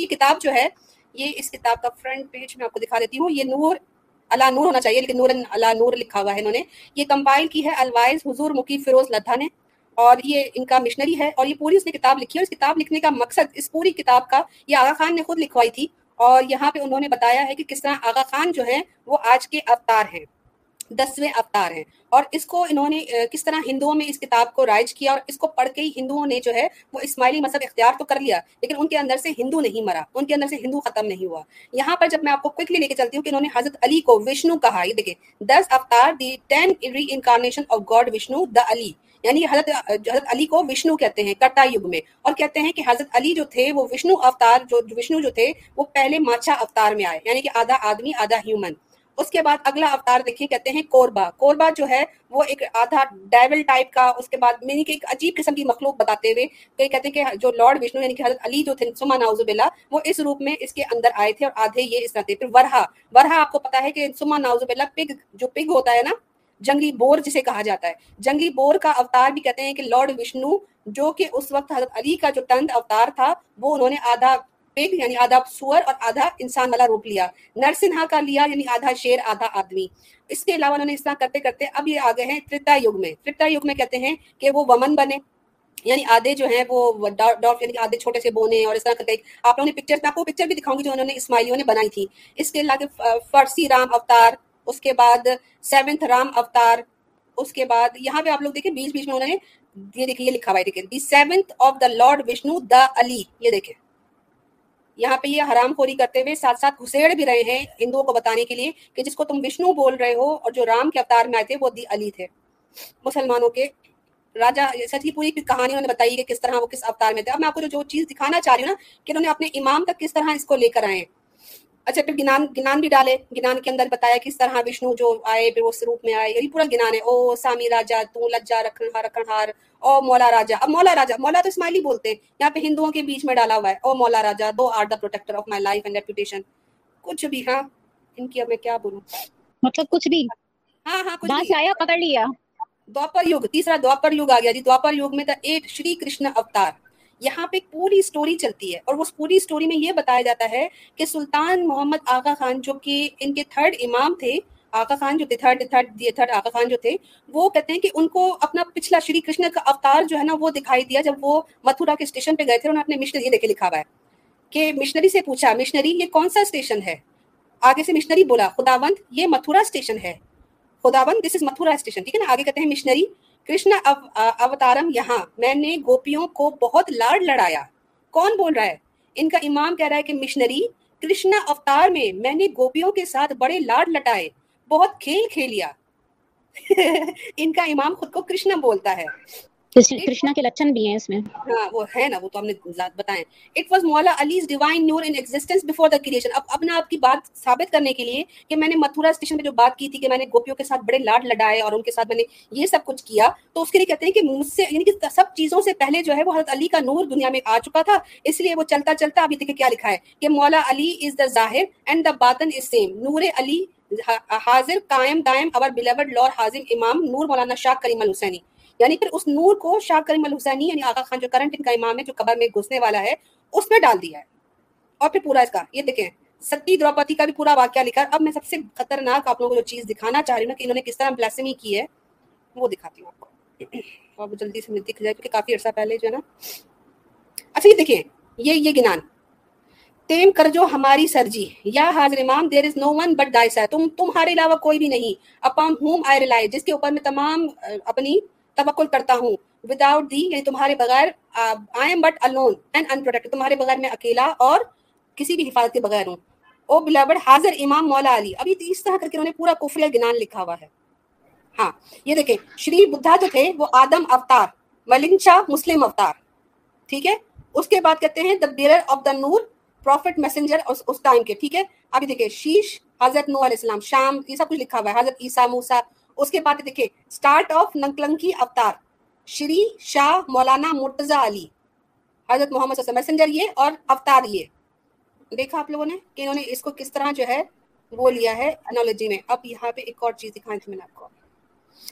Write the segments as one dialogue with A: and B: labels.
A: جبکہ یہ کتاب جو ہے، یہ اس کتاب کا فرنٹ پیج میں آپ کو دکھا دیتی ہوں۔ یہ نور، اللہ نور ہونا چاہیے، لیکن نور اللہ نور لکھا ہوا ہے انہوں نے۔ یہ کمپائل کی ہے الوائز حضور مکی فیروز لدھا نے۔ اور یہ ان کا مشنری ہے اور یہ پوری اس نے کتاب لکھی ہے۔ اس کتاب لکھنے کا مقصد اس پوری کتاب کا یہ آغا خان نے خود لکھوائی تھی۔ اور یہاں پہ انہوں نے بتایا ہے کہ کس طرح آغا خان جو ہیں، وہ آج کے اوتار ہیں۔ دسویں اوتار ہیں۔ اور اس کو انہوں نے کس طرح ہندوؤں میں اس کتاب کو رائج کیا اور اس کو پڑھ کے ہی ہندوؤں نے جو ہے وہ اسماعیلی مذہب اختیار تو کر لیا، لیکن ان کے اندر سے ہندو نہیں مرا۔ ان کے اندر سے ہندو ختم نہیں ہوا۔ یہاں پر جب میں آپ کو کوئکلی لے کے چلتی ہوں کہ انہوں نے حضرت علی کو وشنو کہا، یہ دیکھیں، دس اوتار the ten reincarnation of God Vishnu the Ali. یعنی حضرت حضرت علی کو وشنو کہتے ہیں کٹا یگ میں۔ اور کہتے ہیں کہ حضرت علی جو تھے، وہ وشنو اوتار جو وشنو جو تھے، وہ پہلے ماچا اوتار میں آئے۔ یعنی کہ آدھا آدمی، آدھا ہیومن اس کے بعد اگلا اوتار دیکھیں کہتے ہیں کوربا۔ کوربا جو ہے، وہ ایک آدھا ڈائول ٹائپ کا، اس کے بعد یعنی کہ ایک عجیب قسم کی مخلوق بتاتے ہوئے کہ کہتے ہیں کہ جو لارڈ وشنو یعنی کہ حضرت علی جو تھے سما ناؤز بلا وہ اس روپ میں اس کے اندر آئے تھے اور آدھے یہ اس طرح تھے۔ پھر ورہا۔ ورہا آپ کو پتا ہے کہ سما ناؤز بلا پگ، جو پگ ہوتا ہے نا، جنگلی بور جسے کہا جاتا ہے۔ جنگلی بور کا اوتار بھی کہتے ہیں کہ لارڈ وشنو، جو کہ اس وقت حضرت علی کا جو تند اوتار تھا، وہ انہوں نے آدھا پگ یعنی آدھا سور اور آدھا انسان والا روپ لیا۔ نرسنہا کا لیا یعنی آدھا شیر، آدھا آدمی۔ اس کے علاوہ انہوں نے اس طرح کرتے کرتے اب یہ آگے ہیں ترتا یگ میں۔ ترتا یگ میں کہتے ہیں کہ وہ ومن بنے یعنی آدھے جو ہیں وہ ڈاٹ یعنی آدھے چھوٹے سے بونے اور اس طرح کرتے۔ آپ لوگوں نے پکچر میں آپ کو پکچر بھی دکھاؤں گی جو انہوں نے اسماعیلیوں نے بنائی تھی۔ اس کے علاوہ فرسی رام اوتار، اس کے بعد سیونتھ رام اوتار، اس کے بعد یہاں پہ آپ لوگ دیکھیں بیچ بیچ میں انہوں نے یہ دیکھیں یہ لکھا ہوا ہے۔ دیکھیں، the seventh of the lord Vishnu the Ali, یہ دیکھیں۔ یہاں پہ یہ حرام خوری کرتے ہوئے ساتھ ساتھ گھسیڑ بھی رہے ہیں ہندوؤں کو بتانے کے لیے کہ جس کو تم وشنو بول رہے ہو اور جو رام کے اوتار میں آئے تھے وہ دی علی تھے۔ مسلمانوں کے راجا سچ کی پوری کہانی انہوں نے بتائی کہ کس طرح وہ کس اوتار میں تھے۔ اب میں آپ کو جو چیز دکھانا چاہ رہی ہوں نا کہ انہوں نے اپنے امام تک کس طرح اس کو لے کر آئے اچھا پھر گنان گنان بھی ڈالے۔ گنان کے اندر بتایا کس طرح وشنو جو آئے پھر اس روپ میں آئے یہ پورا گنان ہے۔ او سامی راجا تو لجا رکھن ہار رکھن ہار۔ او مولا راجا۔ اب مولا راجا مولا تو اسماعیلی بولتے ہیں۔ یہاں پہ ہندوؤں کے بیچ میں ڈالا ہوا ہے۔ او مولا راجا thou art the protector of my life and reputation کچھ بھی ہاں ان کی اب میں کیا بولوں؟
B: مطلب کچھ بھی۔
A: ہاں ہاں کچھ
B: سے آیا پکڑ لیا۔
A: دوپر یوگ تیسرا دوپر یوگ آ گیا جی۔ دوپر یوگ میں دا ایٹ شری کرشن اوتار یہاں پہ ایک پوری سٹوری چلتی ہے اور اس پوری سٹوری میں یہ بتایا جاتا ہے کہ سلطان محمد آغا خان جو کہ ان کے تھرڈ امام تھے، آغا خان جو تھے third third third Aga Khan جو تھے، وہ کہتے ہیں کہ ان کو اپنا پچھلا شری کرشن کا اوتار جو ہے نا وہ دکھائی دیا جب وہ متھورا کے اسٹیشن پہ گئے تھے انہوں نے اپنے مشنری یہ دیکھے لکھا ہوا ہے کہ مشنری سے پوچھا مشنری یہ کون سا اسٹیشن ہے؟ آگے سے مشنری بولا، خداوند یہ متھورا اسٹیشن ہے۔ خداوند دس از متھورا اسٹیشن ٹھیک ہے نا؟ آگے کہتے ہیں مشنری کرشنا اوتارم یہاں۔ میں نے گوپیوں کو بہت لاڈ لڑایا۔ کون بول رہا ہے؟ ان کا امام کہہ رہا ہے کہ مشنری، کرشنا اوتار میں میں نے گوپیوں کے ساتھ بڑے لاڈ لٹائے، بہت کھیل کھیلیا۔ ان کا امام خود کو کرشنا بولتا ہے۔
B: کرشنا کے لچن بھی ہیں اس میں۔
A: ہاں وہ ہے نا وہ تو ہم نے بتائیں it was Maula Ali's divine noor in existence before the creation اب اپنا آپ کی بات ثابت کرنے کے لیے کہ میں نے متھورا اسٹیشن پہ جو بات کی تھی کہ میں نے گوپیوں کے ساتھ بڑے لاڈ لڑائے اور ان کے ساتھ میں نے یہ سب کچھ کیا تو اس کے لیے کہتے ہیں کہ مجھ سے یعنی کہ سب چیزوں سے پہلے جو ہے وہ حضرت علی کا نور دنیا میں آ چکا تھا۔ اس لیے وہ چلتا چلتا ابھی دیکھیں کیا لکھا ہے کہ مولا علی از دا ظاہر اینڈ دا باطن از سیم نور علی حاضر قائم دائم اور بلیورڈ لور حاضم امام نور مولانا شاہ کریم الحسینی۔ یعنی پھر اس نور کو شاہ کریم الحسینی یعنی آغا خان جو کرنٹ ان کا امام ہے، جو قبر میں گھسنے والا ہے، اس میں ڈال دیا ہے۔ اور پھر پورا اس کا، یہ دیکھیں، ستی دروپتی کا بھی پورا واقعہ لکھا۔ اب میں سب سے خطرناک آپ لوگوں کو جو چیز دکھانا چاہ رہی ہوں کہ انہوں نے کس طرح بلاسمی کی ہے، وہ دکھاتی ہوں آپ کو۔ اور جلدی سے دکھ جائے، کیونکہ کافی عرصہ پہلے جو ہے نا۔ اچھا یہ دیکھیں، یہ یہ گنان۔ تیم کر جو ہماری سرجی، یا حاضر امام دیر از نو ون بٹ دائس ہے تم، تمہارے علاوہ کوئی بھی نہیں۔ اپام ہوم آئی ریلائے جس کے اوپر میں تمام، اپنی توکل کرتا ہوں۔ وداؤٹ دی یعنی تمہارے بغیر I am but alone and in protect تمہارے بغیر میں اکیلا اور کسی بھی حفاظت کے بغیر ہوں۔ او بلاوڈ حاضر امام مولا علی، ابھی اس طرح کر کے انہوں نے پورا کفر گنان لکھا ہوا ہے۔ ہاں یہ دیکھیں، شری بدھا جو تھے، وہ آدم اوتار ملنگ مسلم اوتار۔ ٹھیک ہے؟ اس کے بعد کہتے ہیں the bearer of the noor prophet messenger us time کے۔ ٹھیک ہے؟ ابھی دیکھیں، شیش، حضرت نو علیہ السلام، شام، یہ سب کچھ لکھا ہوا ہے۔ حضرت عیسیٰ، موسیٰ اس کے بعد دیکھیں سٹارٹ آف ننکلنکی اوتار شری شاہ مولانا مرتضی علی، حضرت محمد صلی اللہ علیہ وسلم یہ اور اوتار یہ۔ دیکھا آپ لوگوں نے کہ انہوں نے اس کو کس طرح جو ہے وہ لیا ہے انالوجی میں۔ اب یہاں پہ ایک اور چیز دکھائی تھی میں نے آپ کو۔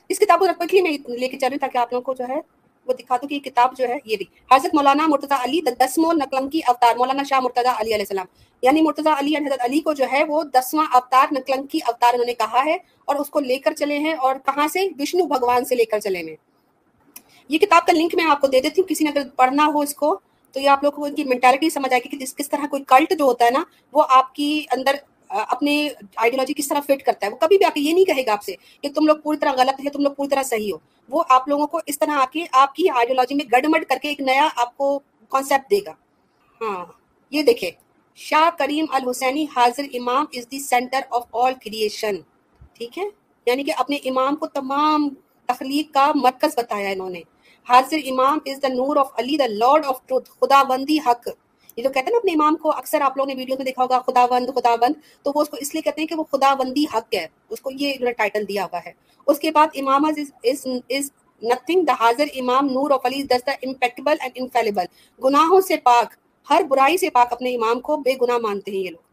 A: اس کتاب کو کوئکلی میں لے کے چل رہی تاکہ آپ لوگوں کو جو ہے وہ دکھا دو کہ یہ کتاب جو ہے یہ بھی۔ حضرت مولانا مرتضی علی دسمو نقلم کی اوتار، مولانا شاہ مرتضی علی علیہ السلام۔ یعنی مرتضی علی یعنی حضرت علی کو جو ہے وہ دسواں اوتار نقلم کی اوتار انہوں نے کہا ہے اور اس کو لے کر چلے ہیں اور کہاں سے؟ وشنو بھگوان سے لے کر چلے ہیں۔ یہ کتاب کا لنک میں آپ کو دے دیتی ہوں، کسی نے اگر پڑھنا ہو اس کو تو یہ آپ لوگوں کو ان کی مینٹالٹی سمجھ آئے گی کہ جس کس طرح کوئی کلٹ جو ہوتا ہے نا، وہ آپ کی اندر اپنے آئیڈیالوجی کس طرح فٹ کرتا ہے؟ وہ کبھی بھی آ کے یہ نہیں کہے گا آپ سے کہ تم لوگ پوری طرح غلط ہے تم لوگ پوری طرح صحیح ہو۔ وہ آپ لوگوں کو اس طرح آ کے آپ کی آئیڈیالوجی میں گڑمڑ کر کے ایک نیا آپ کو کانسیپٹ دے گا۔ ہاں یہ دیکھیں۔ شاہ Karim al-Hussaini Hazir Imam is the centre of all creation ٹھیک ہے؟ یعنی کہ اپنے امام کو تمام تخلیق کا مرکز بتایا انہوں نے۔ Hazir Imam is the noor of Ali the lord of truth خدا بندی حق۔ یہ جو کہتے ہیں نا اپنے امام کو، اکثر آپ لوگوں نے ویڈیو میں دیکھا ہوگا خدا بند خدا بند تو وہ اس کو اس لیے کہتے ہیں کہ وہ خدا بندی حق ہے، اس کو یہ ٹائٹل دیا ہوا ہے۔ اس کے بعد امام نتھنگ دا حاضر امام نور آف علی دس دا اینڈ انفیلیبل گناہوں سے پاک، ہر برائی سے پاک اپنے امام کو بے گناہ مانتے ہیں یہ لوگ۔